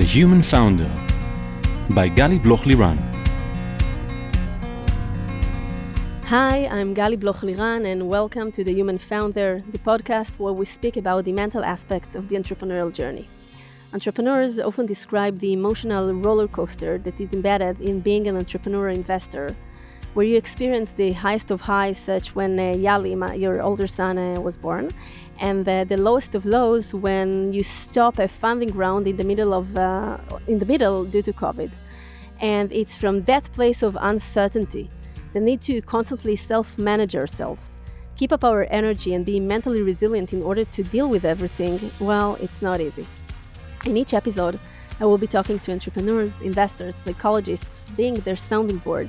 The Human Founder by Gali Bloch Liran. Hi, I'm Gali Bloch Liran, and welcome to The Human Founder, the podcast where we speak about the mental aspects of the entrepreneurial journey. Entrepreneurs often describe the emotional roller coaster that is embedded in being an entrepreneur investor, where you experience the highest of highs, such when uh, your older son, uh, was born, and uh, the lowest of lows when you stop a funding round in the middle of uh, in the middle due to COVID. And it's from that place of uncertainty, the need to constantly self-manage ourselves, keep up our energy, and be mentally resilient in order to deal with everything. Well, it's not easy. In each episode, I will be talking to entrepreneurs, investors, psychologists, being their sounding board,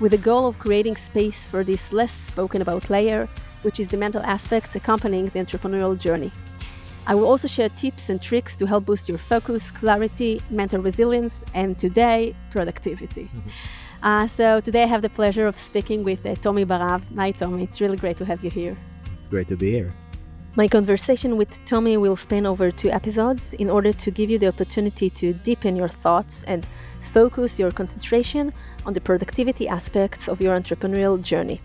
with the goal of creating space for this less spoken about layer, which is the mental aspects accompanying the entrepreneurial journey. I will also share tips and tricks to help boost your focus, clarity, mental resilience, and today, productivity. Uh, so today I have the pleasure of speaking with uh, Tommy Barav. Hi, Tommy. It's really great to have you here. It's great to be here. My conversation with Tommy will span over two episodes in order to give you the opportunity to deepen your thoughts and focus your concentration on the productivity aspects of your entrepreneurial journey.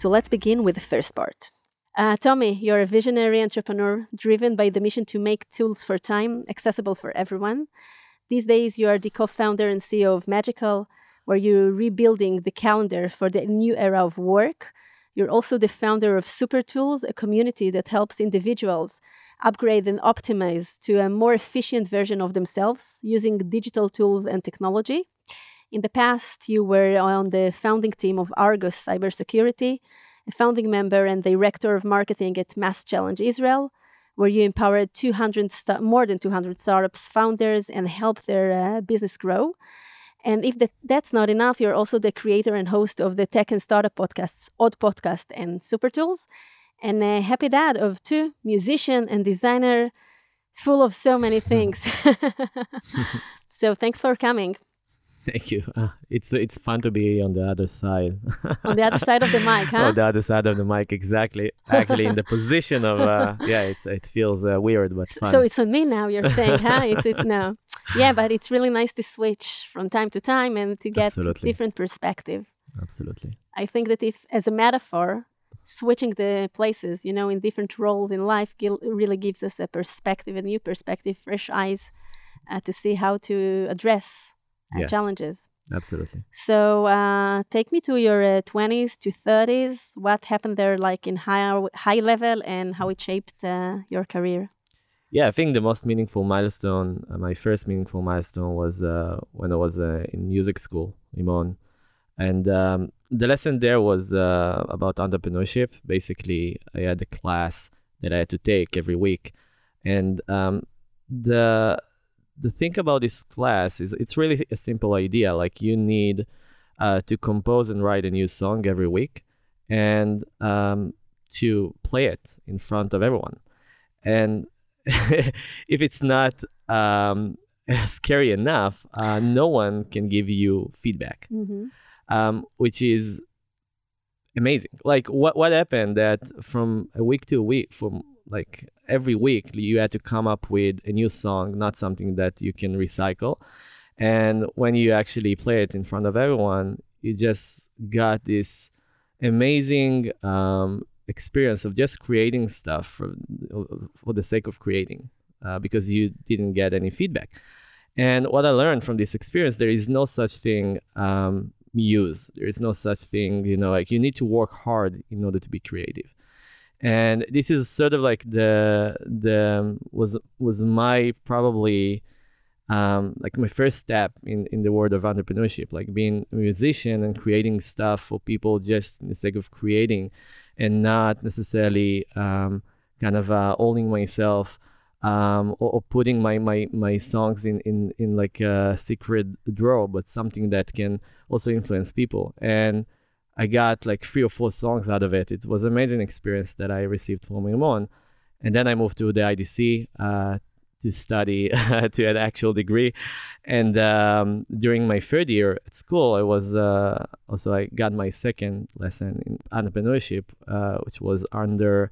So let's begin with the first part. Uh, Tommy, you're a visionary entrepreneur driven by the mission to make tools for time accessible for everyone. These days, you are the co founder and CEO of Magical, where you're rebuilding the calendar for the new era of work you're also the founder of Super Tools, a community that helps individuals upgrade and optimize to a more efficient version of themselves using digital tools and technology. In the past, you were on the founding team of Argus Cybersecurity, a founding member and director of marketing at MassChallenge Israel, where you empowered 200 st- more than 200 startups founders and helped their uh, business grow. And if that, that's not enough, you're also the creator and host of the tech and startup podcasts, Odd Podcast and Super Tools, and a happy dad of two, musician and designer, full of so many things. so thanks for coming. Thank you. Uh, it's it's fun to be on the other side. on the other side of the mic, huh? on the other side of the mic, exactly. Actually, in the position of uh, yeah, it's, it feels uh, weird but fun. So it's on me now. You're saying, huh? It's it's no, yeah, but it's really nice to switch from time to time and to get Absolutely. different perspective. Absolutely. I think that if, as a metaphor, switching the places, you know, in different roles in life, really gives us a perspective, a new perspective, fresh eyes, uh, to see how to address yeah. challenges. Absolutely. So uh, take me to your uh, 20s to 30s. What happened there, like in high, high level, and how it shaped uh, your career? Yeah, I think the most meaningful milestone, uh, my first meaningful milestone was uh, when I was uh, in music school, Rimon. And um, the lesson there was about entrepreneurship. Basically, I had a class that I had to take every week. And um, the the thing about this class is it's really a simple idea. Like you need uh, to compose and write a new song every week, and um, to play it in front of everyone. And if it's not um, scary enough, uh, no one can give you feedback, mm-hmm. um, which is amazing. Like what what happened that from a week to a week, from like every week you had to come up with a new song not something that you can recycle. And when you actually play it in front of everyone you just got this amazing um, experience of just creating stuff for, for the sake of creating uh, because you didn't get any feedback. And what i learned from this experience there is no such thing um, muse. There is no such thing you know like you need to work hard in order to be creative and this is sort of like the the was was my probably um, like my first step in in the world of entrepreneurship like being a musician and creating stuff for people just in the sake of creating and not necessarily um, kind of uh, owning myself um, or, or, putting my, my, my songs in, in, in like a secret drawer, but something that can also influence people. And I got like three or four songs out of it. It was an amazing experience that I received from Rimon. And then I moved to the IDC uh, to study to an actual degree. And um, during my third year at school, I was uh, also I got my second lesson in entrepreneurship, uh, which was under.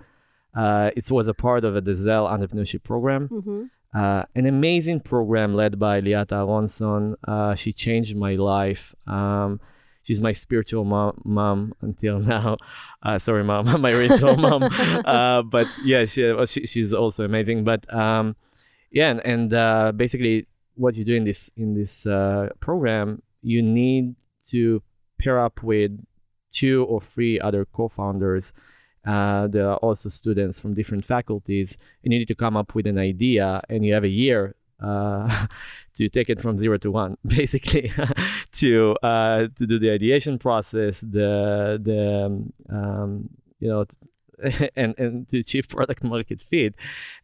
Uh, it was a part of a the Zell entrepreneurship program, mm-hmm. Uh, an amazing program led by Liat Aronson. Uh, she changed my life. Um, she's my spiritual mom, mom until now. Uh, sorry, mom, my ritual mom. Uh, but yeah, she, well, she, she's also amazing. But um, yeah, and, and uh, basically, what you do in this in this uh, program, you need to pair up with two or three other co-founders uh, there are also students from different faculties, and you need to come up with an idea, and you have a year uh, to take it from zero to one, basically, to uh, to do the ideation process, the the um, um you know, and and to achieve product market fit.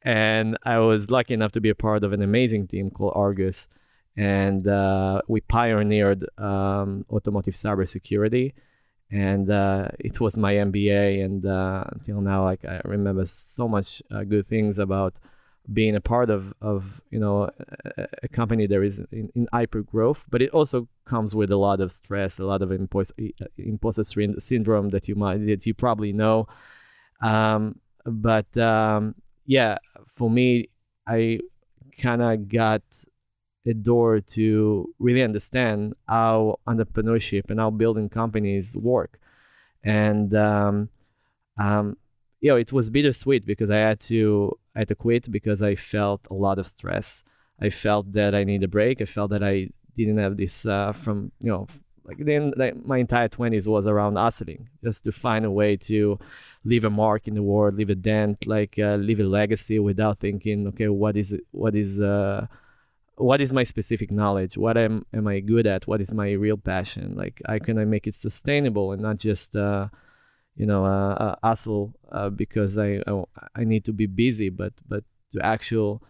And I was lucky enough to be a part of an amazing team called Argus, and uh, we pioneered um, automotive cybersecurity and uh, it was my MBA. And uh, until now, like I remember so much good things about being a part of of you know a, a company that is in, in, hyper growth. But it also comes with a lot of stress, a lot of imposter, imposter syndrome that you might that you probably know. Um, but um, yeah, for me, I kind of got a door to really understand how entrepreneurship and how building companies work. And um, um, you know, it was bittersweet because I had to I had to quit because I felt a lot of stress. I felt that I need a break. I felt that I didn't have this uh, from you know like then like my entire 20s was around hustling just to find a way to leave a mark in the world leave a dent like uh, leave a legacy without thinking okay what is what is uh what is my specific knowledge what am am i good at what is my real passion like how can i make it sustainable and not just uh, you know uh, uh, hustle uh, because I, I, I need to be busy but but to actual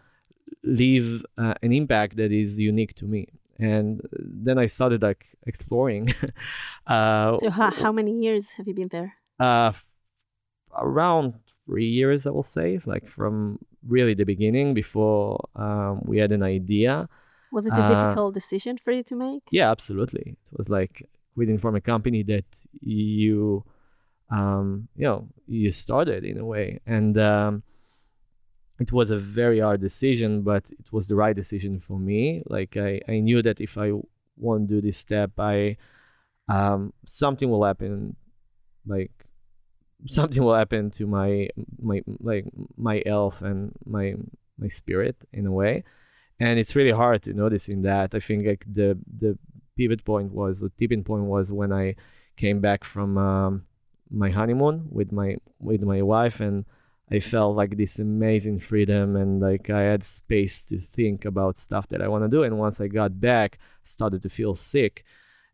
leave uh, an impact that is unique to me and then i started like exploring uh, so how, how many years have you been there uh around three years i will say like from really the beginning before um, we had an idea. Was it a uh, difficult decision for you to make? Yeah, absolutely. It was like quitting from a company that you, um, you know, you started in a way, and um, it was a very hard decision, but it was the right decision for me. Like I, I knew that if I won't do this step, I, um, something will happen, like something will happen to my my like my elf and my my spirit in a way. And it's really hard to notice in that. I think like the the pivot point was the tipping point was when i came back from um, my honeymoon with my with my wife and i felt like this amazing freedom and like i had space to think about stuff that i want to do and once i got back started to feel sick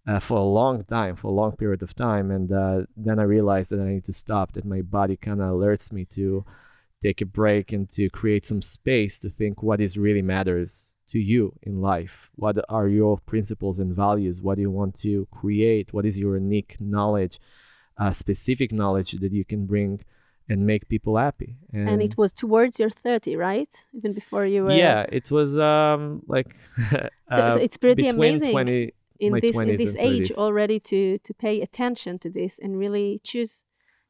uh, for a long time, for a long period of time. And uh, then I realized that I need to stop, that my body kind of alerts me to take a break and to create some space to think what is really matters to you in life. What are your principles and values? What do you want to create? What is your unique knowledge, uh, specific knowledge that you can bring? and make people happy. And, and, it was towards your 30, right? Even before you were. Yeah, it was um like. so, so, uh, it's pretty amazing. 20, in this in this age already to to pay attention to this and really choose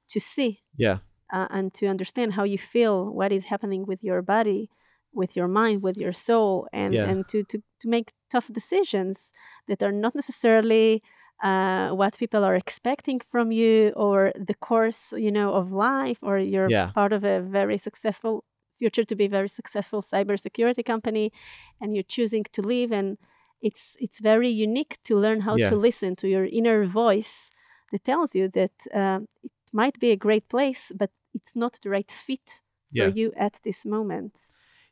to see yeah uh, and to understand how you feel what is happening with your body with your mind with your soul and yeah. and to, to to make tough decisions that are not necessarily uh, what people are expecting from you or the course you know of life or you're yeah. part of a very successful future to be very successful cybersecurity company and you're choosing to leave and it's it's very unique to learn how yeah. to listen to your inner voice that tells you that uh, it might be a great place, but it's not the right fit yeah. for you at this moment.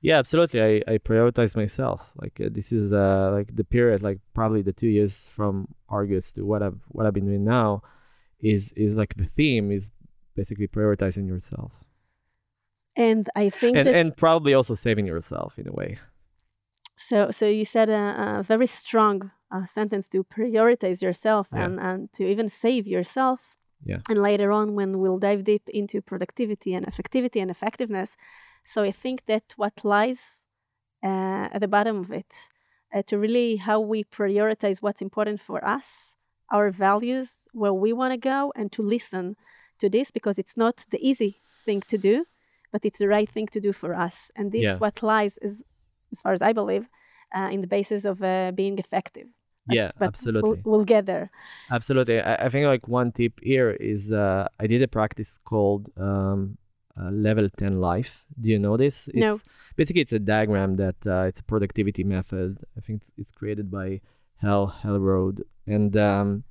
Yeah, absolutely. I, I prioritize myself. Like uh, this is uh, like the period, like probably the two years from Argus to what I've what I've been doing now, is is like the theme is basically prioritizing yourself. And I think and, that and probably also saving yourself in a way. So, so you said a, a very strong uh, sentence to prioritize yourself yeah. and, and to even save yourself. Yeah. And later on, when we'll dive deep into productivity and effectivity and effectiveness. So I think that what lies uh, at the bottom of it, uh, to really how we prioritize what's important for us, our values, where we want to go, and to listen to this because it's not the easy thing to do, but it's the right thing to do for us. And this, yeah. what lies, is as far as I believe, uh, in the basis of uh, being effective. Yeah, but absolutely. We'll, we'll, get there. Absolutely. I, I, think like one tip here is uh, I did a practice called um, uh, Level 10 Life. Do you know this? No. It's basically it's a diagram that uh, it's a productivity method. I think it's created by Hal Elrod and um,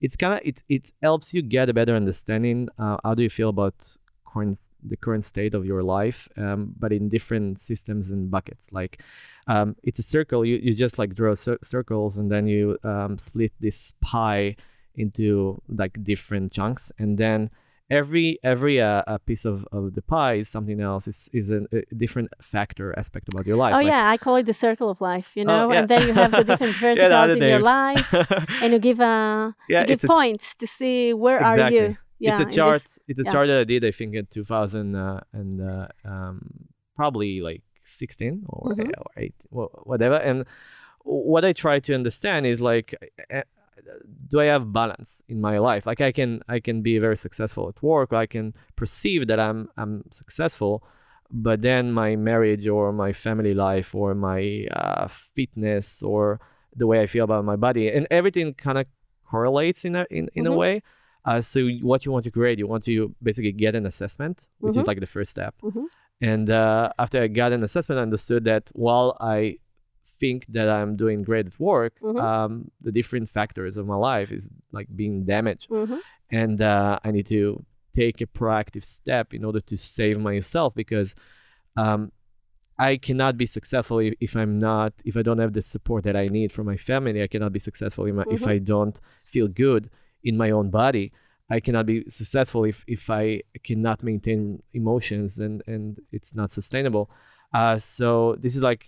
it's kind of it it helps you get a better understanding. Uh, how do you feel about current the current state of your life, um, but in different systems and buckets. Like um, it's a circle. You, you just like draw cir- circles and then you um, split this pie into like different chunks, and then every every uh, a piece of, of the pie is something else is is a, a different factor aspect about your life oh like, yeah i call it the circle of life you know? Oh, yeah. and then you have the different verticals yeah, the in your life and you give uh yeah you give a, points to see where are you. Yeah it's a this- chart it's a chart that i did i think in 2000 uh, and uh, um, probably like 16 or, Mhm. or 8 whatever and what i try to understand is like do i have balance in my life like i can i can be very successful at work i can perceive that i'm i'm successful but then my marriage or my family life or my uh, fitness or the way i feel about my body and everything kind of correlates in a in, in a Mhm. way uh, so what you want to create, you want to basically get an assessment, which is Mhm. like the first step. Mhm. And uh, after I got an assessment, I understood that while I think that I'm doing great at work, Mhm. um, the different factors of my life is like being damaged, Mhm. and uh, I need to take a proactive step in order to save myself because um, I cannot be successful if, if I'm not if I don't have the support that I need from my family. I cannot be successful if, my, if Mhm. I don't feel good in my own body. I cannot be successful if, if I cannot maintain emotions and, and it's not sustainable. Uh, so this is like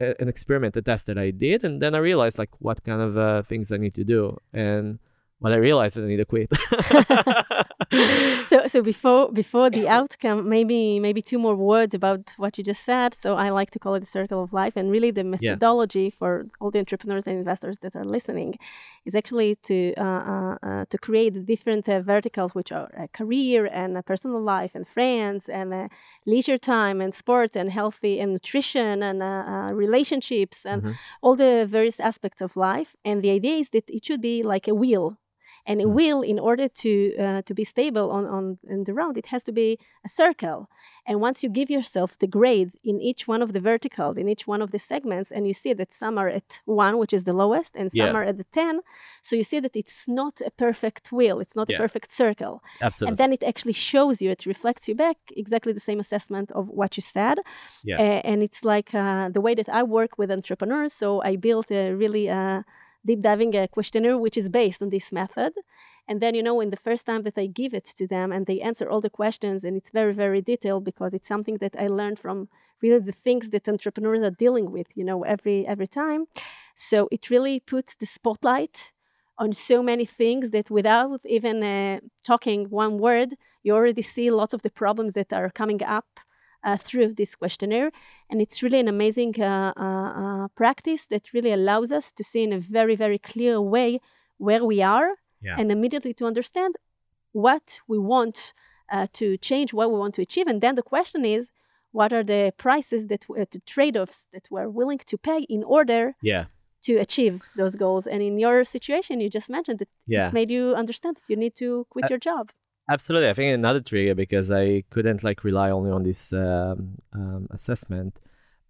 an experiment, a test that I did, and then I realized like what kind of uh, things I need to do, and what I realized that I need to quit. so so before before the outcome maybe maybe two more words about what you just said so i like to call it the circle of life and really the methodology for all the entrepreneurs and investors that are listening is actually to uh, uh, uh, to create different uh, verticals which are uh, career and uh, personal life and friends and uh, leisure time and sports and healthy and nutrition and uh, relationships and Mhm. all the various aspects of life and the idea is that it should be like a wheel and a Mm. wheel in order to uh, to be stable on on in the round it has to be a circle and once you give yourself the grade in each one of the verticals in each one of the segments and you see that some are at one which is the lowest and some Yeah. are at the 10 so you see that it's not a perfect wheel it's not Yeah. a perfect circle Absolutely. and then it actually shows you it reflects you back exactly the same assessment of what you said Yeah. Uh, and it's like uh, the way that i work with entrepreneurs so i built a really uh, deep diving uh, questionnaire which is based on this method. And then you know in the first time that i give it to them and they answer all the questions and it's very very detailed because it's something that i learned from really the things that entrepreneurs are dealing with you know every every time. So it really puts the spotlight on so many things that without even uh, talking one word you already see lots of the problems that are coming up uh, through this questionnaire and it's really an amazing uh, uh, practice that really allows us to see in a very very clear way where we are Yeah. and immediately to understand what we want uh, to change what we want to achieve and then the question is what are the prices that uh, the trade-offs that we're willing to pay in order yeah. to achieve those goals and in your situation you just mentioned that Yeah. it made you understand that you need to quit Uh, your job Absolutely, I think another trigger because I couldn't like rely only on this um, um, assessment.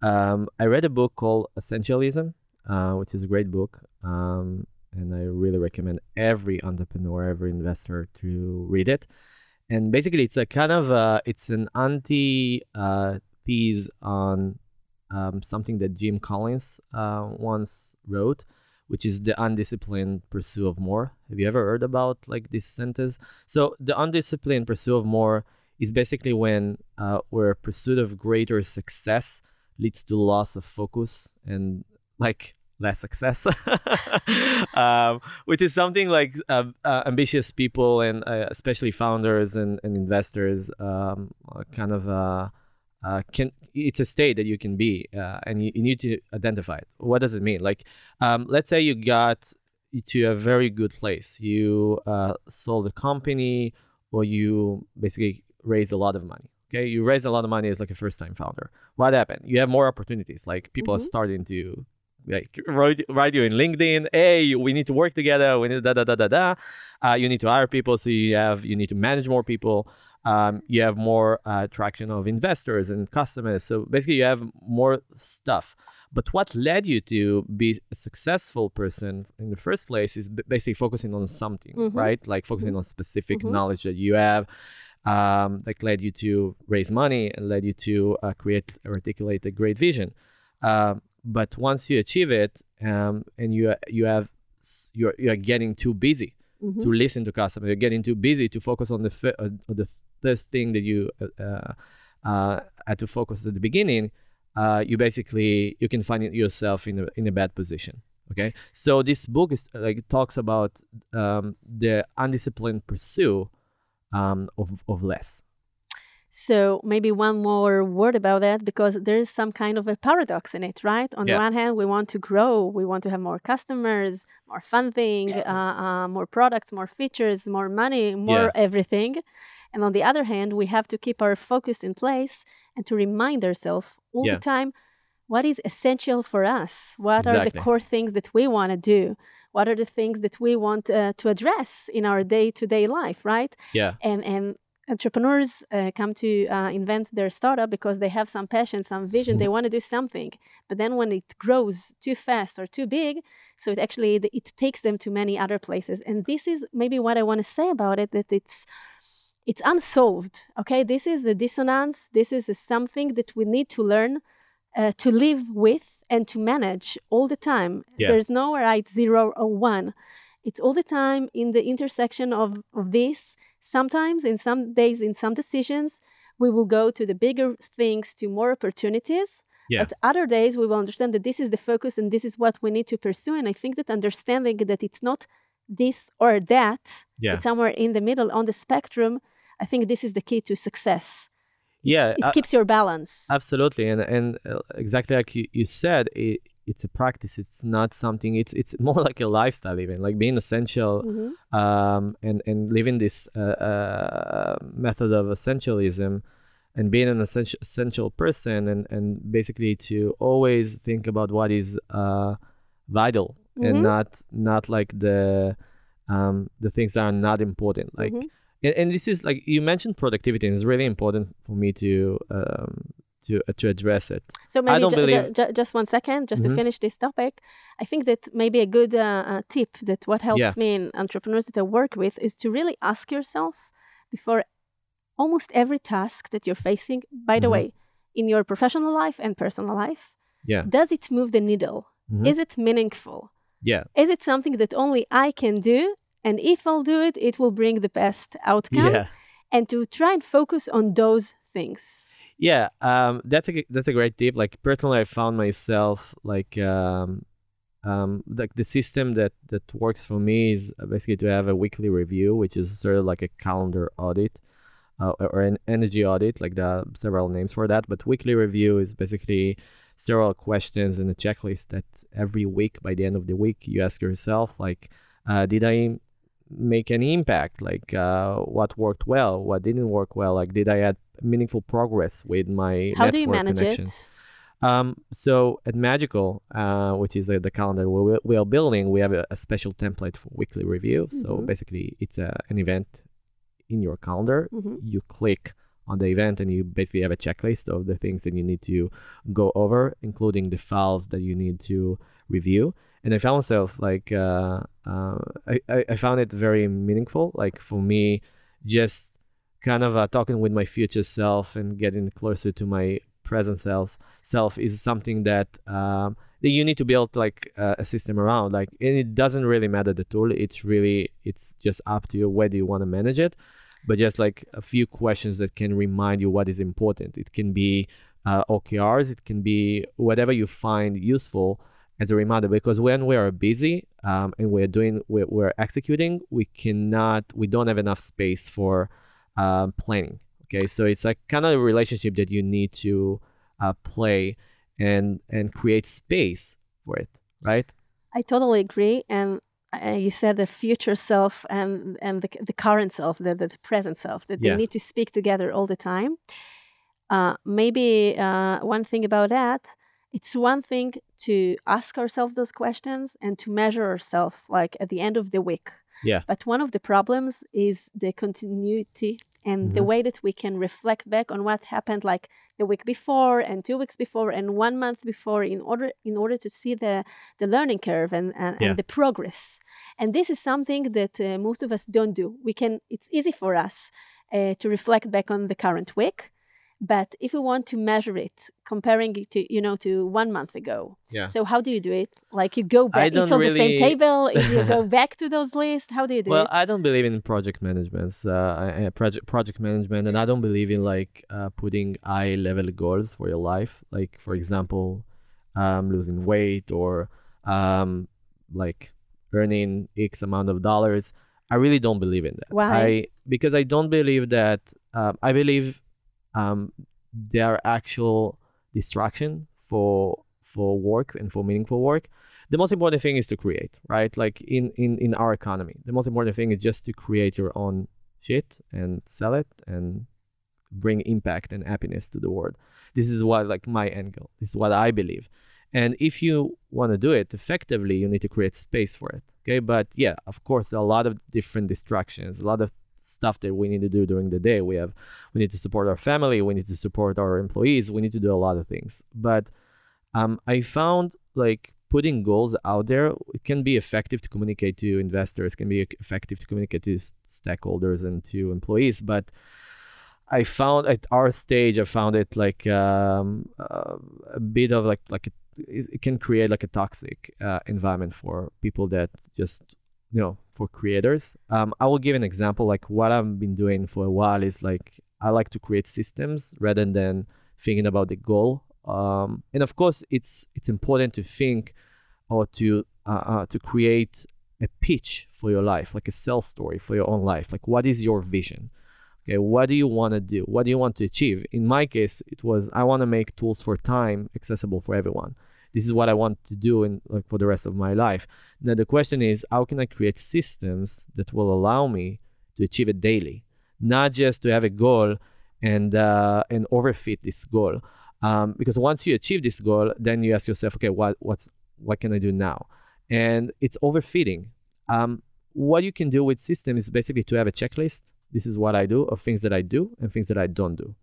Um, I read a book called Essentialism, uh, which is a great book, um, and I really recommend every entrepreneur, every investor to read it. And basically, it's a kind of uh, it's an anti uh, thesis on um, something that Jim Collins uh, once wrote, which is the undisciplined pursuit of more. Have you ever heard about like this sentence? So the undisciplined pursuit of more is basically when uh, where pursuit of greater success leads to loss of focus and like less success, um, which is something like uh, uh, ambitious people and uh, especially founders and, and investors um, kind of uh, can it's a state that you can be uh, and you, you need to identify it. What does it mean? Like, um, let's say you got to a very good place. You uh, sold a company or you basically raised a lot of money. Okay, you raise a lot of money as like a first time founder. What happened? You have more opportunities. Like people are Mhm. starting to like write, write you in LinkedIn. Hey, we need to work together. We need da da da da da. Uh, you need to hire people, so you have you need to manage more people. Um, you have more uh, traction of investors and customers. So basically, you have more stuff. But what led you to be a successful person in the first place is basically focusing on something, Mhm. right? Like focusing on specific Mhm. knowledge that you have um, that led you to raise money and led you to uh, create articulate a great vision. Um, but once you achieve it um, and you you have you're you're getting too busy Mhm. to listen to customers, you're getting too busy to focus on the uh, on the first thing that you uh, uh, uh, had to focus at the beginning. Uh, you basically you can find yourself in a in a bad position. Okay, so this book is like talks about um, the undisciplined pursuit um, of of less. So maybe one more word about that because there is some kind of a paradox in it, right? On Yeah. the one hand, we want to grow, we want to have more customers, more funding, uh, uh, more products, more features, more money, more everything. And on the other hand, we have to keep our focus in place and to remind ourselves all Yeah. the time what is essential for us. What are the core things that we want to do? What are the things that we want uh, to address in our day-to-day life, right? Yeah, and and entrepreneurs uh, come to uh, invent their startup because they have some passion some vision they want to do something but then when it grows too fast or too big so it actually it takes them to many other places and this is maybe what i want to say about it that it's it's unsolved okay? This is a dissonance. This is a something that we need to learn uh, to live with and to manage all the time. Yeah. there's no right zero or one. It's all the time in the intersection of, of this. Sometimes in some days in some decisions we will go to the bigger things to more opportunities. Yeah. but other days we will understand that this is the focus and this is what we need to pursue. And i think that understanding that it's not this or that yeah, it's somewhere in the middle on the spectrum i think this is the key to success yeah. it uh, keeps your balance Absolutely, and and uh, exactly like you, you said, it, it's a practice. It's not something. It's it's more like a lifestyle, even like being essential, Mhm. um, and and living this uh, uh, method of essentialism, and being an essential essential person, and and basically to always think about what is uh, vital Mhm. and not not like the um, the things that are not important, like Mhm. And, and this is like you mentioned productivity and it's really important for me to um to uh, to address it So maybe ju- believe- ju- just one second, just Mhm. to finish this topic. I think that maybe a good uh, uh, tip that what helps Yeah. me in entrepreneurs that I work with is to really ask yourself before almost every task that you're facing. By the Mhm. way, in your professional life and personal life, yeah does it move the needle? Mhm. Is it meaningful? yeah Is it something that only I can do? And if I'll do it, it will bring the best outcome. yeah And to try and focus on those things. yeah um that's a that's a great tip like personally i found myself like um um like the system that that works for me is basically to have a weekly review which is sort of like a calendar audit uh, or an energy audit like there are several names for that but weekly review is basically several questions and a checklist that every week by the end of the week you ask yourself like uh, did i make any impact like uh, what worked well what didn't work well like did i add meaningful progress with my How do you manage connections it? um, so at Magical, uh, which is uh, the calendar we, we are building, we have a, a special template for weekly review. So Mhm. basically, it's a, an event in your calendar. Mhm. You click on the event, and you basically have a checklist of the things that you need to go over, including the files that you need to review. And I found myself like uh, uh, I, I found it very meaningful. Like for me, just kind of uh, talking with my future self and getting closer to my present self self is something that um, you need to build like uh, a system around like and it doesn't really matter the tool it's really it's just up to you whether you want to manage it but just like a few questions that can remind you what is important it can be uh, okrs it can be whatever you find useful as a reminder because when we are busy um, and we're doing we're, we're executing we cannot we don't have enough space for um, planning okay so it's like kind of a relationship that you need to uh, play and and create space for it right I totally agree. And uh, you said the future self and and the, the current self, the, the present self, that Yeah. they need to speak together all the time. uh, maybe uh, one thing about that, it's one thing to ask ourselves those questions and to measure ourselves like at the end of the week. Yeah. But one of the problems is the continuity and the Mhm. way that we can reflect back on what happened like the week before and two weeks before and one month before in order in order to see the the learning curve and and, Yeah. and the progress and this is something that uh, most of us don't do we can it's easy for us uh, to reflect back on the current week but if we want to measure it comparing it to you know to one month ago Yeah. so how do you do it like you go back it's on the same really- table you go back to those lists how do you do Well, it Well, I don't believe in project management, uh, project project management, and I don't believe in like uh, putting high level goals for your life. Like, for example, um, losing weight or um, like earning X amount of dollars. I really don't believe in that. Why? I because I don't believe that. Um, I believe um, actual distraction for for work and for meaningful work. The most important thing is to create right? Like in in in our economy the most important thing is just to create your own shit and sell it and bring impact and happiness to the world. This is what like my goal. This is what i believe. And if you want to do it effectively you need to create space for it okay? But yeah of course a lot of different distractions a lot of stuff that we need to do during the day. We have we need to support our family we need to support our employees we need to do a lot of things. But um, i found like putting goals out there can be effective to communicate to investors can be effective to communicate to stakeholders and to employees but i found at our stage i found it like um, uh, a bit of like like it, it can create like a toxic uh, environment for people that just you know for creators. Um, i will give an example like what i've been doing for a while is like i like to create systems rather than thinking about the goal. Um, and of course it's it's important to think or to uh, uh, to create a pitch for your life like a sales story for your own life. Like what is your vision? Okay what do you want to do? What do you want to achieve? In my case it was i want to make tools for time accessible for everyone this is what i want to do in like for the rest of my life. Now the question is how can i create systems that will allow me to achieve it daily? Not just to have a goal and uh, and overfit this goal. Um, because once you achieve this goal then you ask yourself okay what what's what can i do now? And it's overfitting um, what you can do with system is basically to have a checklist. This is what i do of things that i do and things that i don't do.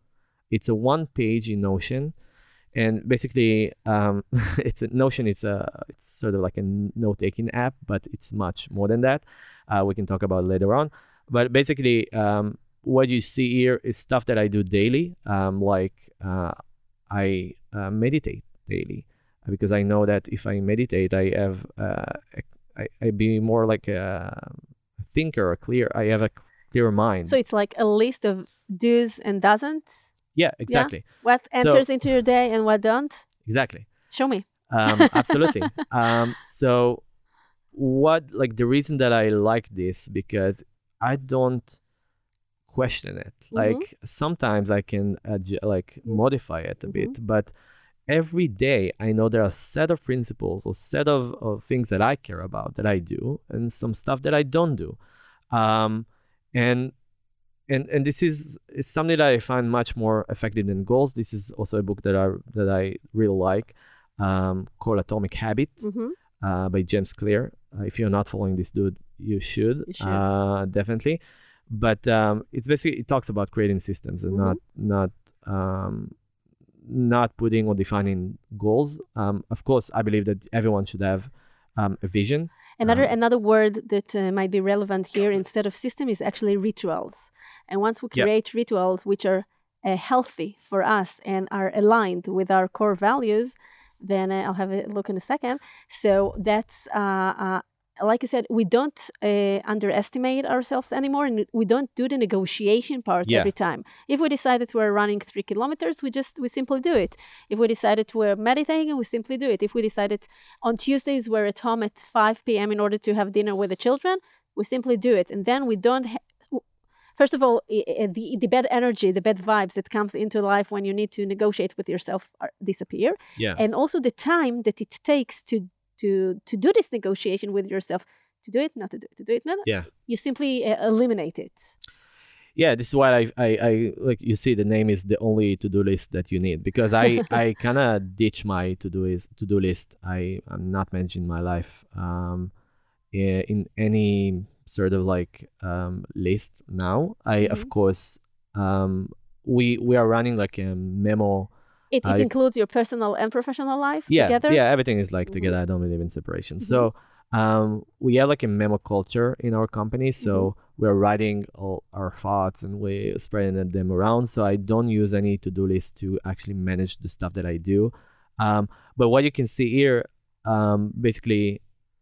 It's a one page in notion and basically um, it's a notion it's a it's sort of like a note-taking app but it's much more than that. Uh, we can talk about later on. But basically um, what you see here is stuff that i do daily um, like uh, i uh, meditate daily. Because i know that if i meditate i have uh, I, I be more like a thinker a clear i have a clearer mind. So it's like a list of do's and doesn't yeah exactly. What So- enters into your day and what don't? Exactly. Show me. Um, absolutely. Um, so what like the reason that i like this because i don't question it. Mhm. like sometimes i can adju- like modify it a Mhm. bit but every day i know there are a set of principles or set of, of things that i care about that i do and some stuff that i don't do. Um, and and and this is, is something that i find much more effective than goals this is also a book that i that i really like um, called atomic habit hmm uh, by James Clear. Uh, if you're not following this dude, you should, You should. Uh, definitely. But um, it's basically it talks about creating systems and Mhm. not not um, not putting or defining goals. Um, of course, I believe that everyone should have um, a vision. Another Um, another word that uh, might be relevant here instead of system is actually rituals. And once we create rituals which are uh, healthy for us and are aligned with our core values, then uh, I'll have a look in a second. So that's uh, uh, like I said, we don't uh, underestimate ourselves anymore, and we don't do the negotiation part Yeah. every time. If we decided we're running three kilometers, we just we simply do it. If we decided we're meditating, we simply do it. If we decided on Tuesdays we're at home at 5 p.m. in order to have dinner with the children, we simply do it. And then we don't. Ha- First of all, i- the, the bad energy, the bad vibes that comes into life when you need to negotiate with yourself are, disappear, Yeah. and also the time that it takes to to to do this negotiation with yourself, to do it, not to do it, to do it, not. Yeah. You simply uh, eliminate it. yeah, this is why I, I, I like you see the name is the only to do list that you need because I, I kind of ditch my to do is to do list. I I'm not managing my life um, in, in any sort of like um, list now. I Mhm. of course um, we we are running like a memo. It, it I- includes your personal and professional life Yeah, together. yeah, everything is like together. I don't believe in separation. Mhm. So um, we have like a memo culture in our company. So Mm-hmm. we're writing all our thoughts and we're spreading them around. So I don't use any to-do list to actually manage the stuff that I do. Um, but what you can see here, um, basically,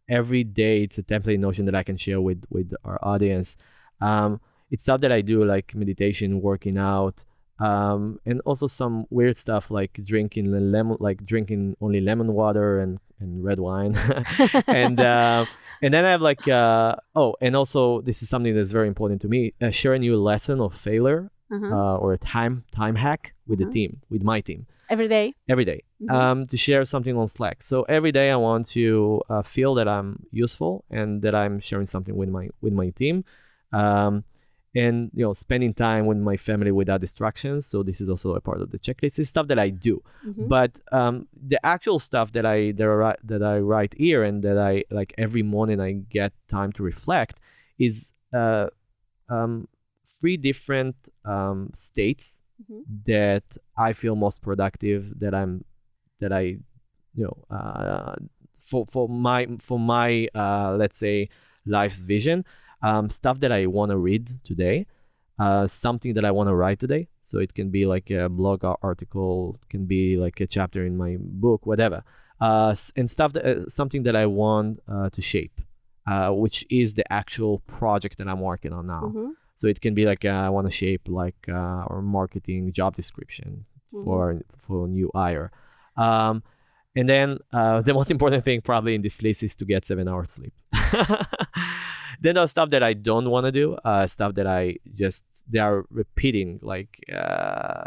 every day it's a template notion that I can share with with our audience. Um, it's stuff that I do like meditation, working out, um, and also some weird stuff like drinking le- lemon, like drinking only lemon water and, and red wine, and uh, and then I have like uh, oh, and also this is something that's very important to me: uh, share a new lesson of failure Uh-huh. uh, or a time time hack with Uh-huh. the team, with my team Every day. every day Mhm. um, to share something on Slack. So every day I want to uh, feel that I'm useful and that I'm sharing something with my with my team, um, and you know spending time with my family without distractions. So this is also a part of the checklist. It's stuff that I do, Mhm. but um, the actual stuff that I that I, write- that I write here and that I like every morning I get time to reflect is uh, um, three different um, states Mhm. that I feel most productive that I'm that I you know uh, for for my for my uh, let's say life's vision um, stuff that I want to read today uh, something that I want to write today so it can be like a blog article can be like a chapter in my book whatever uh, and stuff that uh, something that I want uh, to shape uh, which is the actual project that I'm working on now Mhm. so it can be like uh, I want to shape like uh, our marketing job description Mhm. for for new hire. Um, and then uh, the most important thing probably in this list is to get seven hours sleep. then there's stuff that I don't want to do, uh, stuff that I just they are repeating like uh,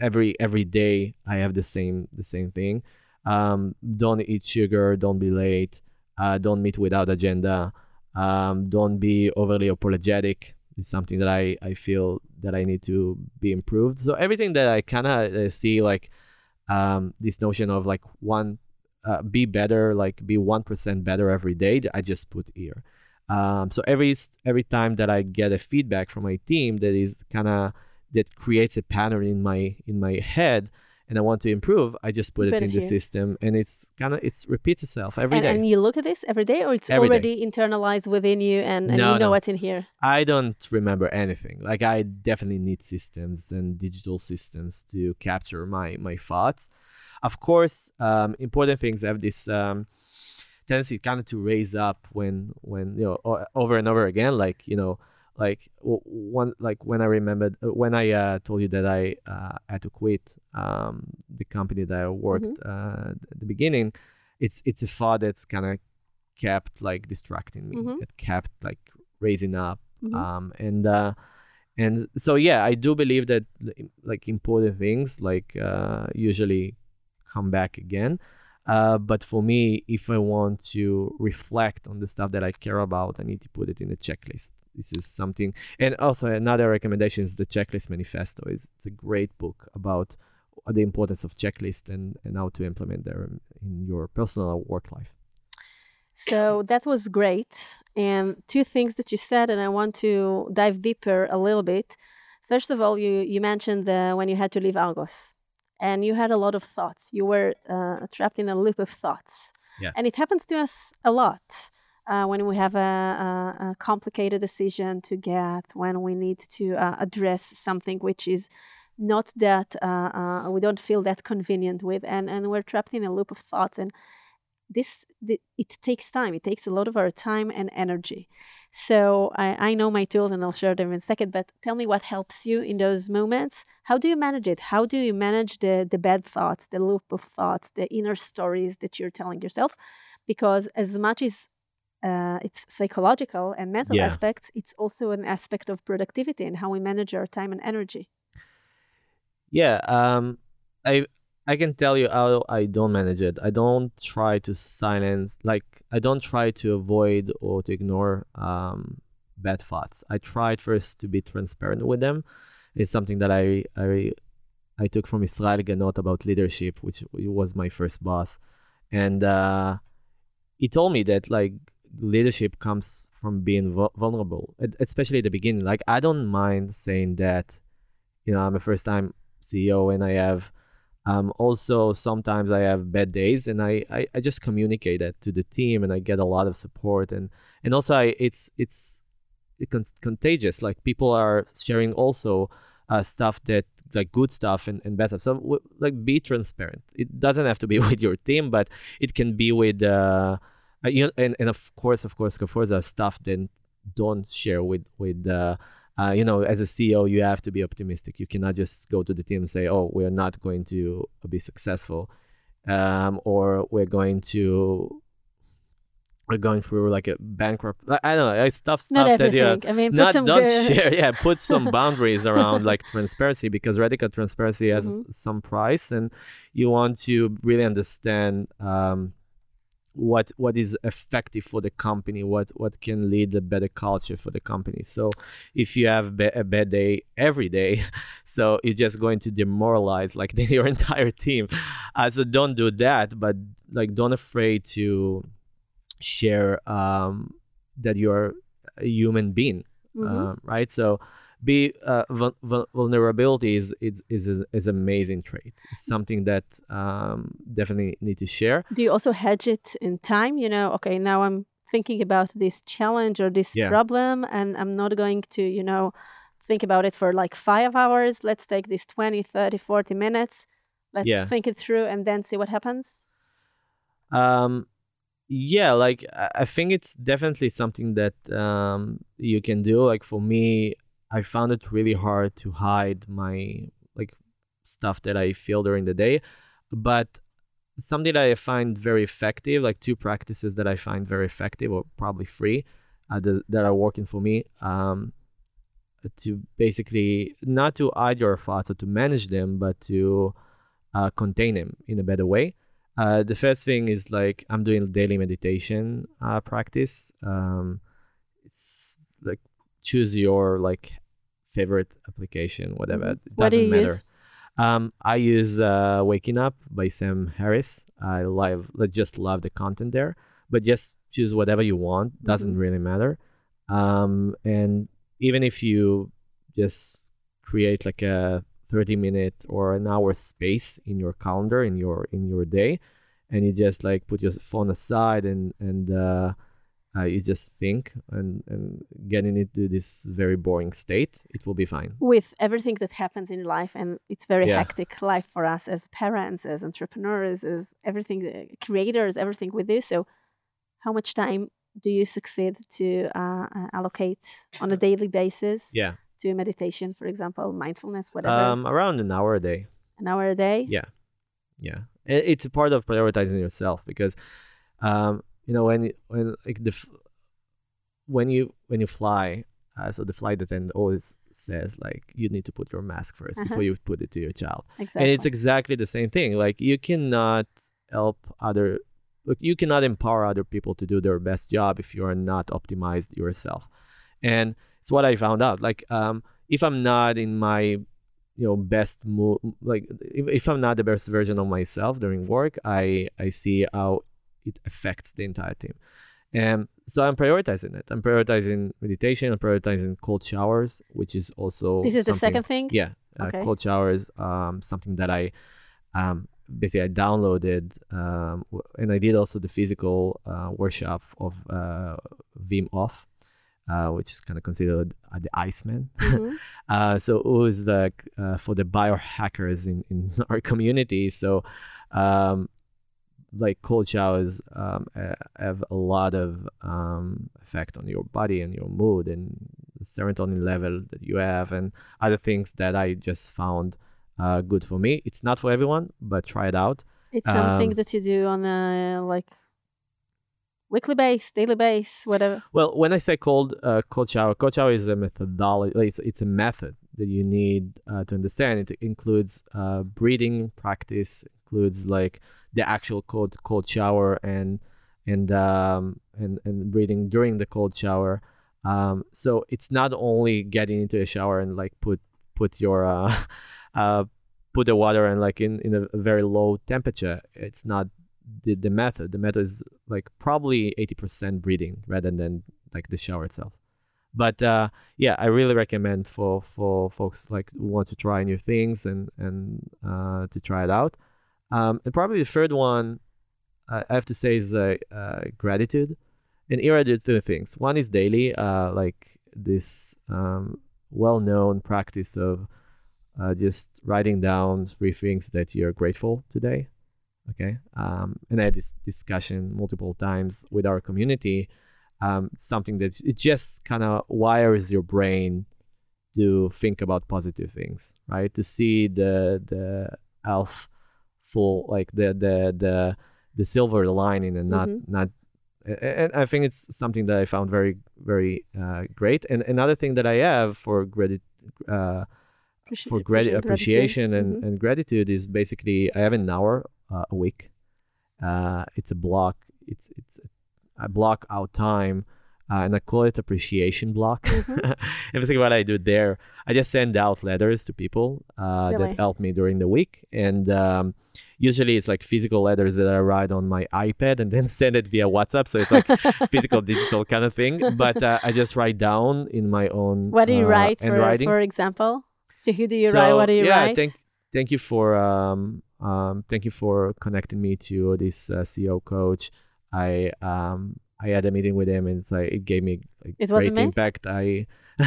every every day. I have the same the same thing. Um, don't eat sugar. Don't be late. Uh, don't meet without agenda. Um, don't be overly apologetic. It's something that I, I feel that I need to be improved. So everything that I kind of uh, see like um, this notion of like one uh, be better, like be one percent better every day. I just put here. Um, so every every time that I get a feedback from my team that is kind of that creates a pattern in my in my head and I want to improve, I just put You it put in it the system and it's kind of it's repeats itself every and, day. and you look at this every day, or it's Every day. already internalized within you, and, and No, you know no. what's in here. I don't remember anything. Like I definitely need systems and digital systems to capture my my thoughts. Of course, um, important things have this um, tendency kind of to raise up when when you know over and over again. Like you know, like one like when I remembered uh, when I uh, told you that I uh, had to quit um, the company that I worked uh, at the beginning. It's it's a thought that's kind of kept like distracting me. Mhm. It kept like raising up Mhm. um and uh and so yeah i do believe that like important things like uh usually come back again uh but for me if i want to reflect on the stuff that i care about i need to put it in a checklist this is something and also another recommendation is the checklist manifesto it's, it's a great book about the importance of checklist and and how to implement them in your personal or work life So that was great. And two things that you said, and I want to dive deeper a little bit. First of all, you, you mentioned uh, when you had to leave Argus, and you had a lot of thoughts. You were uh, trapped in a loop of thoughts. Yeah. And it happens to us a lot uh, when we have a, a, a complicated decision to get, when we need to uh, address something which is not that uh, uh, we don't feel that convenient with, and, and we're trapped in a loop of thoughts. And this th- it takes time it takes a lot of our time and energy. So I, I know my tools and i'll share them in a second but tell me what helps you in those moments. How do you manage it? How do you manage the the bad thoughts the loop of thoughts the inner stories that you're telling yourself? Because as much as uh, it's psychological and mental Yeah. aspects it's also an aspect of productivity and how we manage our time and energy. Yeah, um, I I can tell you how I don't manage it. I don't try to silence, like I don't try to avoid or to ignore um, bad thoughts. I tried first to be transparent with them. It's something that I I I took from Israel Ganot about leadership, which was my first boss, and uh, he told me that like leadership comes from being vulnerable, especially at the beginning. Like I don't mind saying that, you know, I'm a first time CEO and I have um, also sometimes I have bad days and I, I, I just communicate that to the team and I get a lot of support and and also I, it's it's it con- contagious. Like people are sharing also uh, stuff that like good stuff and, and bad stuff. So w- like be transparent. It doesn't have to be with your team, but it can be with uh, uh, you know, and, and of course, of course, Forza stuff then don't share with with uh, uh, you know, as a CEO, you have to be optimistic. You cannot just go to the team and say, "Oh, we're not going to be successful," um, or "We're going to we're going through like a bankrupt." I don't know, I stuff. stuff not everything. That, yeah, I mean, not some don't good... share. Yeah, put some boundaries around like transparency because radical transparency has Mhm. some price, and you want to really understand. Um, what what is effective for the company what what can lead a better culture for the company. So if you have ba- a bad day every day so you're just going to demoralize like the, your entire team. Uh, so don't do that but like don't afraid to share um that you're a human being Mhm. um, right? So be uh, vul- vul- vulnerability is is is, a, is amazing trait it's something that um, definitely need to share Do you also hedge it in time? You know, okay, now I'm thinking about this challenge or this Yeah. problem, and I'm not going to, you know, think about it for like five hours. Let's take this 20, 30, 40 minutes. Let's Yeah. think it through and then see what happens. um yeah like i I think it's definitely something that um you can do like for me i found it really hard to hide my like stuff that i feel during the day but something that i find very effective like two practices that i find very effective or probably free uh, that, that are working for me um to basically not to hide your thoughts or to manage them but to uh, contain them in a better way uh, the first thing is like I'm doing daily meditation uh, practice. Um, it's like choose your like favorite application, whatever. Mhm. It What do doesn't you matter. use? Um, I use uh, Waking Up by Sam Harris. I love, like, just love the content there. But just choose whatever you want. Doesn't Mhm. really matter. Um, and even if you just create like a 30 minute or an hour space in your calendar in your in your day and you just like put your phone aside and and uh, uh, you just think and and getting into this very boring state it will be fine With everything that happens in life, and it's very Yeah. hectic life for us as parents, as entrepreneurs, as everything, uh, creators, everything we do. So, how much time do you succeed to uh, uh, allocate on a daily basis yeah to meditation, for example, mindfulness, whatever? um around an hour a day an hour a day? yeah yeah it's a part of prioritizing yourself because um you know when when like the when you when you fly uh, so the flight attendant always says like you need to put your mask 1st Uh-huh. before you put it to your child Exactly. and it's exactly the same thing like you cannot help other look you cannot empower other people to do their best job if you are not optimized yourself and it's what i found out like um if i'm not in my you know best mood like if, if i'm not the best version of myself during work i i see how it affects the entire team and so i'm prioritizing it i'm prioritizing meditation i'm prioritizing cold showers which is also this is the second thing? yeah, uh, Okay. cold showers, um, something that I um, basically I downloaded, um, and I did also the physical uh, workshop of uh, Wim Hof, uh, which is kind of considered uh, the Iceman. Mhm. Uh, so it was like uh, for the biohackers in, in our community. So, um, like cold showers um, have a lot of um, effect on your body and your mood and the serotonin level that you have and other things that I just found uh, good for me. It's not for everyone, but try it out. It's something Um, that you do on a like weekly base, daily base, whatever. Well, when I say cold uh, cold shower, cold shower is a methodology. It's it's a method that you need uh, to understand. It includes uh, breathing practice, includes like the actual cold cold shower and and um, and and breathing during the cold shower. Um, so it's not only getting into a shower and like put put your uh, uh, put the water and like in, in a very low temperature. It's not the, the method. The method is like probably 80% breathing rather than like the shower itself. But uh, yeah, I really recommend for for folks like who want to try new things and and uh, to try it out. Um, and probably the third one uh, I have to say is uh, uh, gratitude. And here I do two things. One is daily, uh, like this um, well-known practice of just writing down three things that you're grateful today okay um, and i had this discussion multiple times with our community um, something that it just kind of wires your brain to think about positive things right to see the the elf full like the the the the silver lining and not mm-hmm. not and I think it's something that I found very very uh, great. And another thing that I have for gratitude uh, for grat- appreciation and, mm-hmm. and gratitude is basically I have an hour uh, a week. Uh, it's a block. It's it's a block out time, uh, and I call it appreciation block. Mm-hmm. basically, what I do there, I just send out letters to people uh, really? that help me during the week, and um, usually it's like physical letters that I write on my iPad and then send it via WhatsApp. So it's like physical, digital kind of thing. But uh, I just write down in my own. What do you uh, write? For, for example, to who do you so, write? What do you yeah, write? Thank, thank you for um, um, thank you for connecting me to this uh, CEO coach. I um, I had a meeting with him, and it's like it gave me a it great impact. I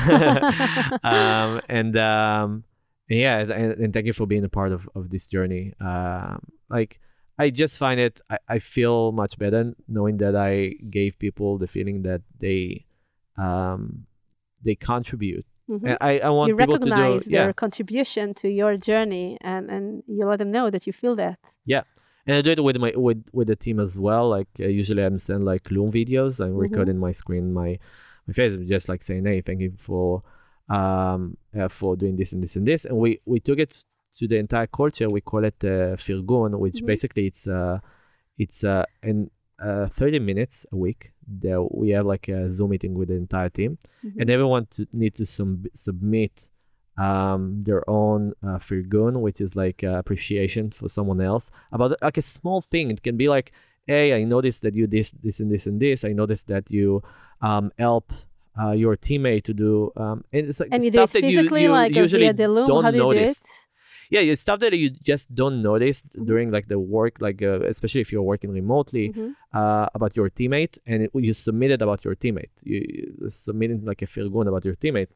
um, and um, and yeah, and, and, thank you for being a part of of this journey. Um, like I just find it, I, I feel much better knowing that I gave people the feeling that they um, they contribute Mm-hmm. I, I want you people recognize to do, their yeah. contribution to your journey and, and you let them know that you feel that. Yeah. And I do it with my with with the team as well. Like uh, usually I'm sending like Loom videos. I'm mm-hmm. recording my screen, my my face, I'm just like saying, "Hey, thank you for um uh, for doing this and this and this." And we we took it to the entire culture. We call it uh, Firgun, which mm-hmm. basically it's uh it's uh an uh, 30 minutes a week that we have like a zoom meeting with the entire team mm-hmm. and everyone to, need to sum- submit um, their own uh, firgun which is like uh, appreciation for someone else. About like a small thing it can be like hey i noticed that you this this and this and this. I noticed that you um, help uh, your teammate to do um, and it's like and stuff that you, you like usually don't do notice. yeah it's stuff that you just don't notice mm-hmm. during like the work like uh, especially if you're working remotely mm-hmm. uh, about your teammate and it, you submit it about your teammate. You, you submitting like a firgun about your teammate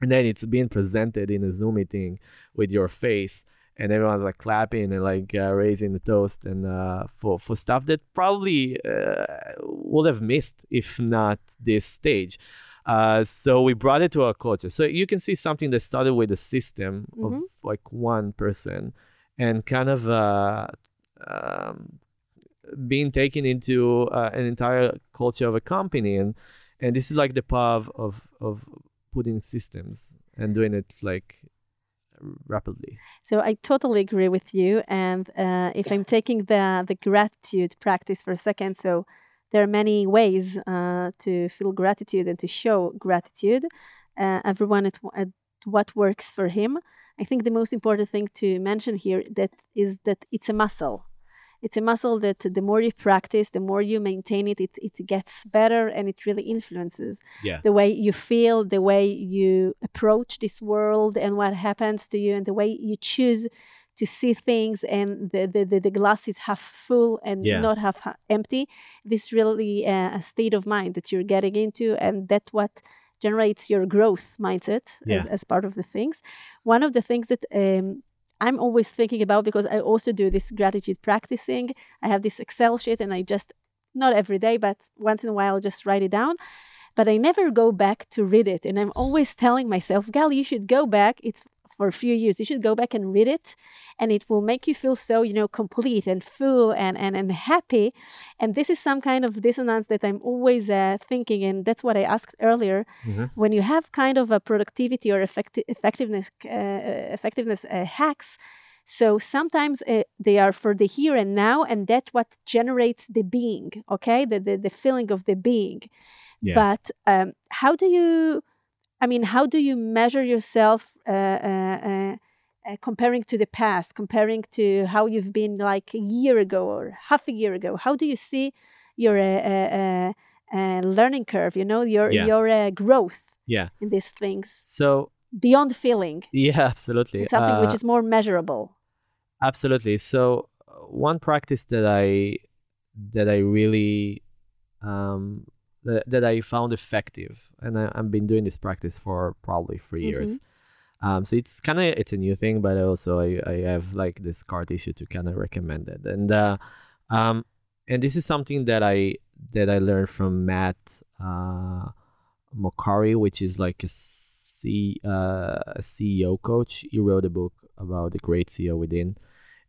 and then it's being presented in a zoom meeting with your face and everyone's like clapping and like uh, raising the toast and uh, for for stuff that probably uh, would have missed if not this stage uh, so we brought it to our culture. So you can see something that started with a system mm-hmm. of like one person and kind of uh, um, being taken into uh, an entire culture of a company. And, and this is like the power of, of, of putting systems and doing it like rapidly. So I totally agree with you. And uh, if I'm taking the the gratitude practice for a second, so there are many ways uh, to feel gratitude and to show gratitude. Uh, everyone at, at what works for him. I think the most important thing to mention here that is that it's a muscle. It's a muscle that the more you practice, the more you maintain it, it, it gets better and it really influences yeah. the way you feel, the way you approach this world and what happens to you, and the way you choose to see things and the, the, the, the glass is half full and yeah. not half empty. This really a, a, state of mind that you're getting into, and that's what generates your growth mindset yeah. as, as part of the things. One of the things that um, I'm always thinking about because I also do this gratitude practicing. I have this Excel sheet and I just, not every day, but once in a while, just write it down. But I never go back to read it. And I'm always telling myself, Gal, you should go back. It's for a few years. You should go back and read it, and it will make you feel so, you know, complete and full and and, and happy. And this is some kind of dissonance that I'm always uh, thinking, and that's what I asked earlier. Mm-hmm. When you have kind of a productivity or effecti- effectiveness uh, effectiveness uh, hacks, So sometimes uh, they are for the here and now, and that's what generates the being, okay? The, the, the feeling of the being. Yeah. But um, how do you, I mean, how do you measure yourself uh, uh, uh, uh, comparing to the past, comparing to how you've been like a year ago or half a year ago? How do you see your uh, uh, learning curve, you know, your, Yeah. your uh, growth Yeah. in these things So beyond feeling? yeah, absolutely. It's something which is more measurable. Absolutely. So one practice that I that I really um, that, that I found effective, and I, I've been doing this practice for probably 3 years. Um, so it's kind of it's a new thing, but also I, I have like this card issue to kind of recommend it, and uh, um, and this is something that I that I learned from Matt uh, Mochary, which is like a C, uh, a CEO coach. He wrote a book about the great CEO within,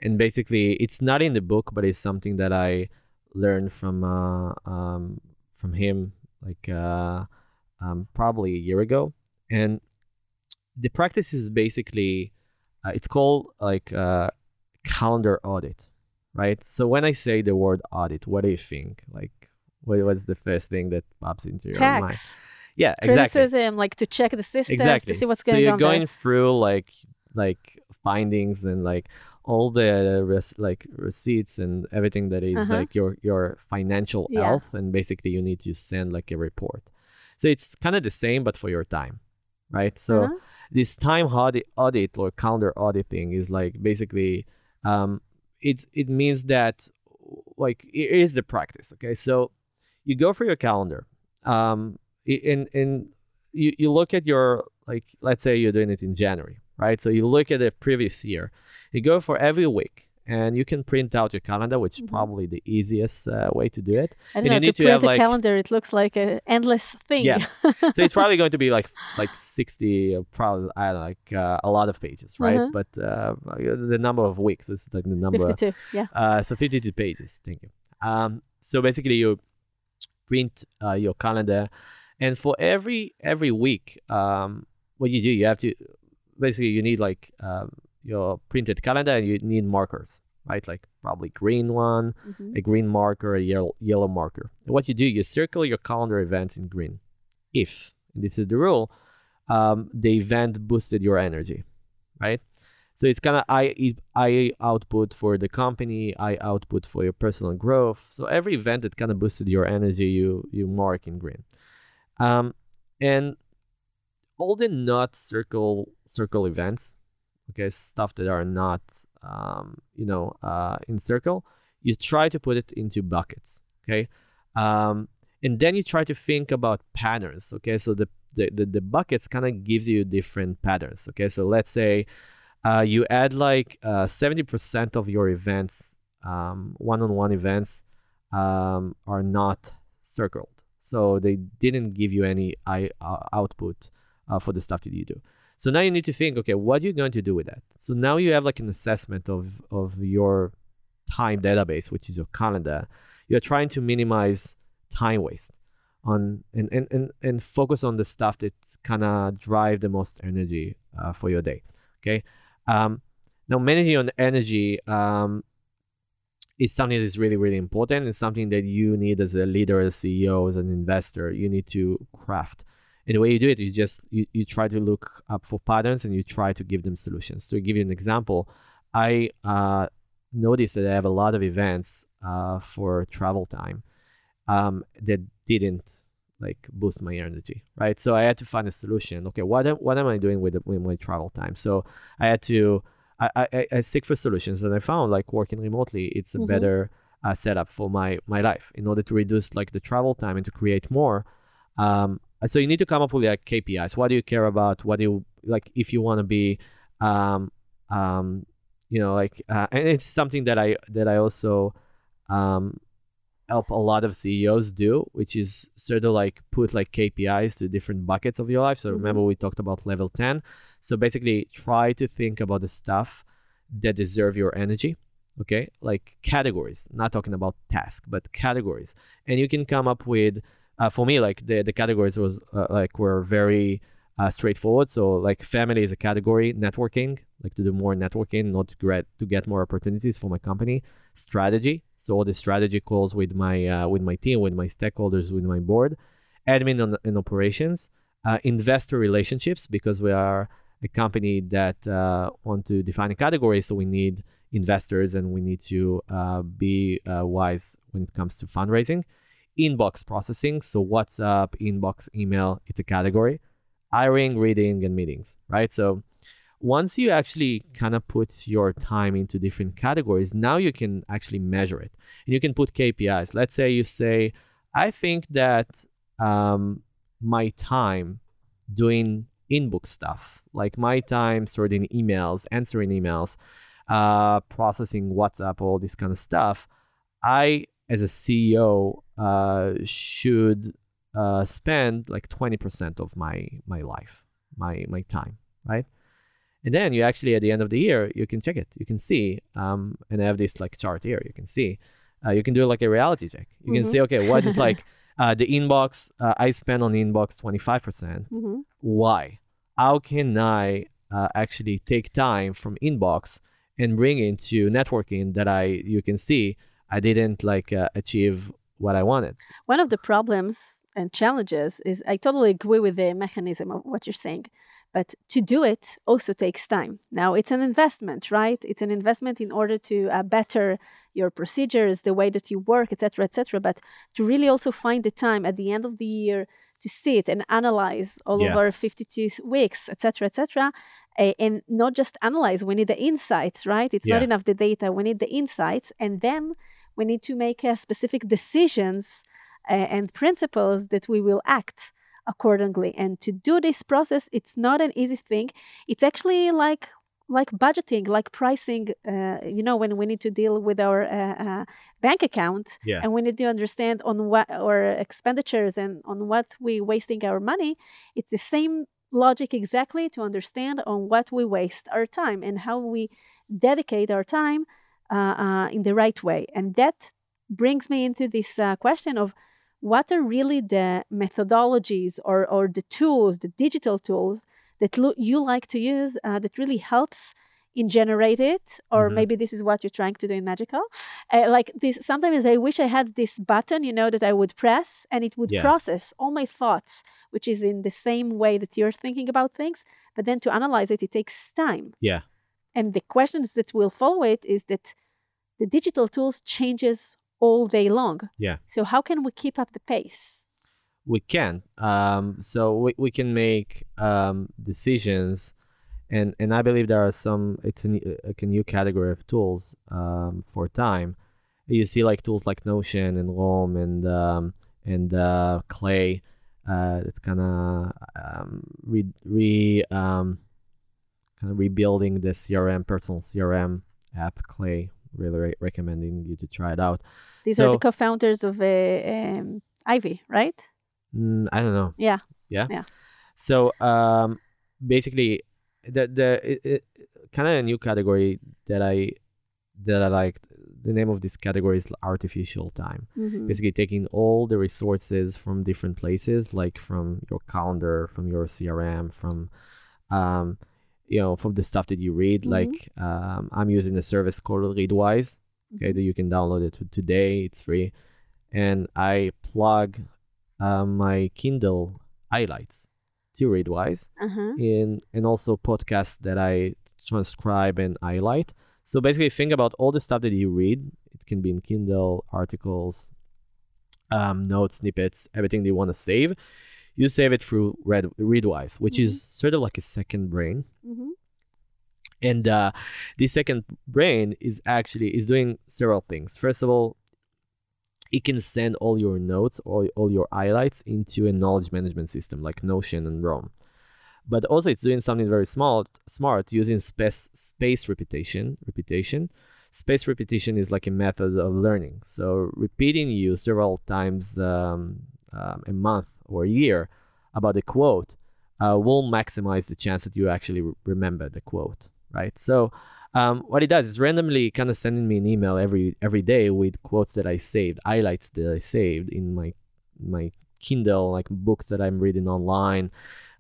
and basically it's not in the book, but it's something that I learned from uh, um, from him like uh, um, probably a year ago, and the practice is basically uh, it's called like uh, calendar audit, right? So when I say the word audit, what do you think? Like, what, what's the first thing that pops into your mind? Tax, Yeah, exactly criticism, like to check the system, exactly to see what's so going on. So you're going there. through like like findings and like all the res- like receipts and everything that is Uh-huh. like your your financial Yeah. health and basically you need to send like a report so it's kind of the same but for your time right so Uh-huh. this time audit, audit or calendar audit thing is like basically um it it means that like it is the practice okay so you go for your calendar um and and you, you look at your like let's say you're doing it in january right so you look at the previous year you go for every week and you can print out your calendar which is Mhm. probably the easiest uh, way to do it I and don't you know. To need to print a like- calendar, it looks like an endless thing. Yeah. so it's probably going to be like like 60 uh, probably I don't know, like uh, a lot of pages right Uh-huh. but uh, the number of weeks is like the number 52. Yeah. uh, so 52 pages thank you um, so basically you print uh, your calendar and for every every week um, what you do you have to basically you need like um, your printed calendar and you need markers right like probably green one Mhm. a green marker, a yellow, yellow marker. And what you do, you circle your calendar events in green. If, and this is the rule, um, the event boosted your energy, right? So it's kind of I, I output for the company, I output for your personal growth. So every event that kind of boosted your energy, you you mark in green. Um, and all the not circle circle events, okay, stuff that are not um, you know uh, in circle, you try to put it into buckets okay? Um, and then you try to think about patterns okay? So the the, the, the buckets kind of gives you different patterns okay? So let's say uh, you add like uh, 70% of your events um, one-on-one events um, are not circled. So they didn't give you any I, uh, output uh, for the stuff that you do so now you need to think okay what are you going to do with that so now you have like an assessment of of your time database, which is your calendar, you're trying to minimize time waste on and and and, and focus on the stuff that kind of drive the most energy uh, for your day. Okay. Um, now managing on energy um, is something that is really really important. It's something that you need as a leader, as a CEO, as an investor. You need to craft. And the way you do it, you just you, you try to look up for patterns and you try to give them solutions. To give you an example, I uh, noticed that I have a lot of events uh, for travel time um, that didn't like boost my energy, right? So I had to find a solution. Okay, what am, what am I doing with, with my travel time? So I had to I, I, I seek for solutions, and I found like working remotely, it's a Mhm. better uh, setup for my my life in order to reduce like the travel time and to create more. Um, so you need to come up with like KPIs. What do you care about? What do you like? If you want to be um, um, you know like uh, and it's something that i that i also um help a lot of ceos do which is sort of like put like kpis to different buckets of your life so Mhm. remember we talked about level 10 so basically try to think about the stuff that deserve your energy okay like categories not talking about task but categories and you can come up with uh, for me like the the categories was uh, like were very uh, straightforward. So like family is a category, networking, like to do more networking, not to get to get more opportunities for my company. Strategy, so all the strategy calls with my uh, with my team, with my stakeholders, with my board. Admin and, and operations, uh, investor relationships because we are a company that uh, want to define a category, so we need investors and we need to uh, be uh, wise when it comes to fundraising. Inbox processing, so WhatsApp, inbox, email, it's a category hiring, reading, and meetings, right? So once you actually kind of put your time into different categories, now you can actually measure it. And you can put KPIs. Let's say you say, I think that um, my time doing inbox stuff, like my time sorting emails, answering emails, uh, processing WhatsApp, all this kind of stuff, I, as a CEO, uh, should uh, spend like 20% of my my life, my my time, right? And then you actually at the end of the year you can check it. You can see, um, and I have this like chart here. You can see, uh, you can do like a reality check. You mm-hmm. can see, okay, what is like uh, the inbox? Uh, I spend on inbox 25%. percent mm hmm Why? How can I uh, actually take time from inbox and bring into networking that I you can see I didn't like uh, achieve what I wanted. One of the problems and challenges is I totally agree with the mechanism of what you're saying. But to do it also takes time. Now, it's an investment, right? It's an investment in order to uh, better your procedures, the way that you work, etc., etc. But to really also find the time at the end of the year to sit and analyze all yeah. over 52 weeks, etc., etc., uh, and not just analyze. We need the insights, right? It's yeah. not enough the data. We need the insights, and then we need to make uh, specific decisions and principles that we will act accordingly. And to do this process, it's not an easy thing. It's actually like like budgeting, like pricing. Uh, you know, when we need to deal with our uh, uh, bank account, yeah. and we need to understand on what our expenditures and on what we wasting our money. It's the same logic exactly to understand on what we waste our time and how we dedicate our time uh, uh, in the right way. And that brings me into this uh, question of what are really the methodologies or, or the tools, the digital tools that lo- you like to use uh, that really helps in generate it or mm-hmm. maybe this is what you're trying to do in magical uh, like this sometimes i wish i had this button you know that i would press and it would yeah. process all my thoughts which is in the same way that you're thinking about things but then to analyze it it takes time yeah and the questions that will follow it is that the digital tools changes all day long. Yeah. So how can we keep up the pace? We can. Um, so we, we can make um, decisions, and and I believe there are some. It's a, like a new category of tools um, for time. You see like tools like Notion and Loom and um, and uh, Clay. Uh, it's kind of um, re, re um, kind of rebuilding the CRM personal CRM app Clay really re- recommending you to try it out. These so, are the co-founders of uh, um, Ivy, right? Mm, I don't know. Yeah. Yeah. Yeah. So um, basically, the the kind of a new category that I that I like. The name of this category is artificial time. Mm-hmm. Basically, taking all the resources from different places, like from your calendar, from your CRM, from um, you know from the stuff that you read mm-hmm. like um, i'm using a service called readwise okay mm-hmm. that you can download it today it's free and i plug uh, my kindle highlights to readwise uh-huh. in and also podcasts that i transcribe and highlight so basically think about all the stuff that you read it can be in kindle articles um, notes snippets everything that you want to save you save it through Read, Readwise, which mm-hmm. is sort of like a second brain. Mm-hmm. And uh, this second brain is actually is doing several things. First of all, it can send all your notes or all your highlights into a knowledge management system like Notion and Roam. But also, it's doing something very smart, smart using space space repetition. Repetition. Space repetition is like a method of learning. So repeating you several times um, um, a month or a year about a quote uh, will maximize the chance that you actually re- remember the quote, right? So um, what it does is randomly kind of sending me an email every every day with quotes that I saved, highlights that I saved in my my Kindle, like books that I'm reading online,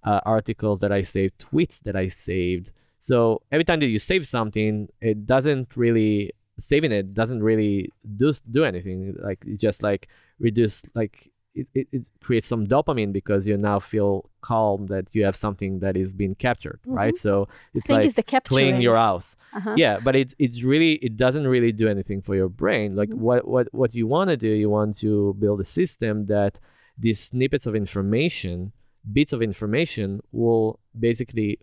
uh, articles that I saved, tweets that I saved. So every time that you save something, it doesn't really saving it doesn't really do do anything. Like just like reduce like it, it, it, creates some dopamine because you now feel calm that you have something that is being captured, mm-hmm. right? So it's like it's the cleaning your house. Uh-huh. Yeah, but it it's really it doesn't really do anything for your brain. Like mm-hmm. what what what you want to do, you want to build a system that these snippets of information, bits of information, will basically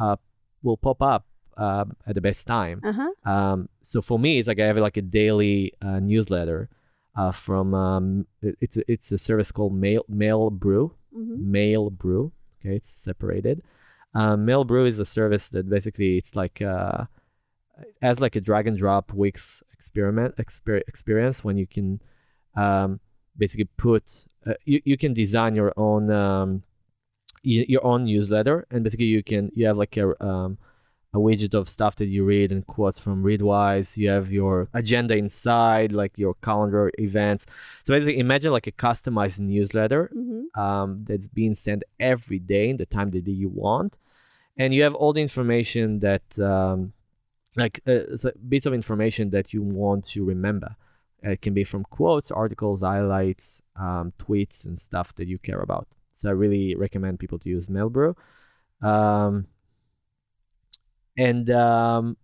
uh, will pop up uh, at the best time. Uh-huh. Um, so for me, it's like I have like a daily uh, newsletter uh, from um, it's a, it's a service called Mail Mailbrew. Mm-hmm. Mailbrew. Okay, it's separated. Mailbrew is a service that basically it's like uh, as like a drag and drop Wix experiment exper- experience when you can um, basically put uh, you you can design your own um, y- your own newsletter and basically you can you have like a um, a widget of stuff that you read and quotes from Readwise. You have your agenda inside, like your calendar events. So basically, imagine like a customized newsletter mm-hmm. um, that's being sent every day in the time that you want, and you have all the information that, um, like, uh, bits of information that you want to remember. It can be from quotes, articles, highlights, um, tweets, and stuff that you care about. So I really recommend people to use Mailbrew. Um, and um,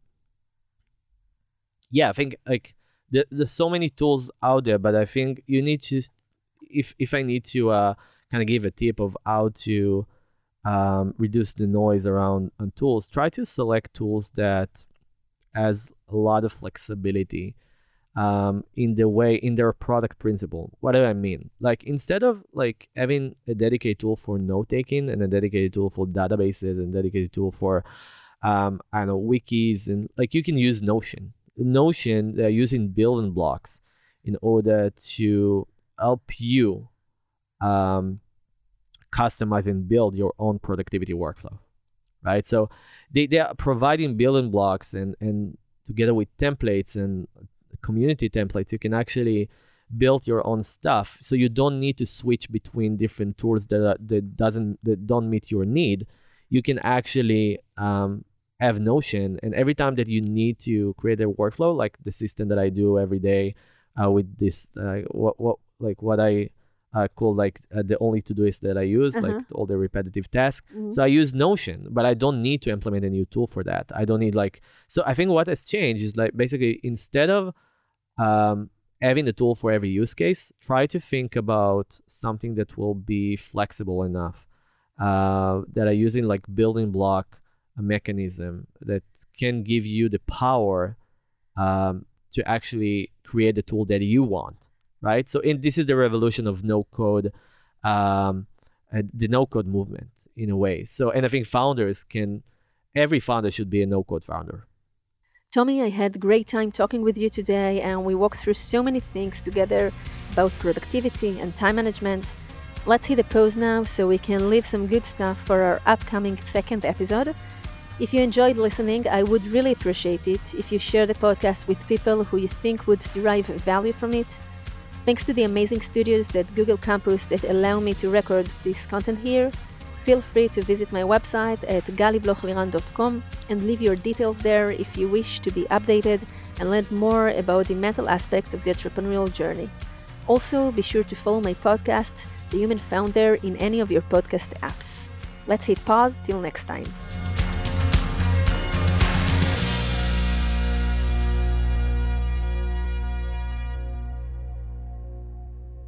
yeah, I think like there, there's so many tools out there, but I think you need to if if I need to uh, kind of give a tip of how to um, reduce the noise around on tools, try to select tools that has a lot of flexibility um, in the way in their product principle. What do I mean? Like instead of like having a dedicated tool for note taking and a dedicated tool for databases and dedicated tool for um, I don't know, wikis, and like you can use Notion. Notion, they're using building blocks in order to help you um, customize and build your own productivity workflow, right? So they, they are providing building blocks and, and together with templates and community templates, you can actually build your own stuff. So you don't need to switch between different tools that, are, that doesn't that don't meet your need. You can actually um, have Notion, and every time that you need to create a workflow, like the system that I do every day uh, with this, uh, what what like what I uh, call like uh, the only to do is that I use, uh-huh. like all the repetitive tasks. Mm-hmm. So I use Notion, but I don't need to implement a new tool for that. I don't need like so. I think what has changed is like basically instead of um, having a tool for every use case, try to think about something that will be flexible enough uh, that are using like building block a mechanism that can give you the power um, to actually create the tool that you want, right? So, in, this is the revolution of no code, um, the no code movement in a way. So, and I think founders can, every founder should be a no code founder. Tommy, I had great time talking with you today, and we walked through so many things together about productivity and time management. Let's hit the pause now so we can leave some good stuff for our upcoming second episode. If you enjoyed listening, I would really appreciate it if you share the podcast with people who you think would derive value from it. Thanks to the amazing studios at Google Campus that allow me to record this content here. Feel free to visit my website at galiblochliran.com and leave your details there if you wish to be updated and learn more about the mental aspects of the entrepreneurial journey. Also, be sure to follow my podcast, The Human Founder, in any of your podcast apps. Let's hit pause till next time.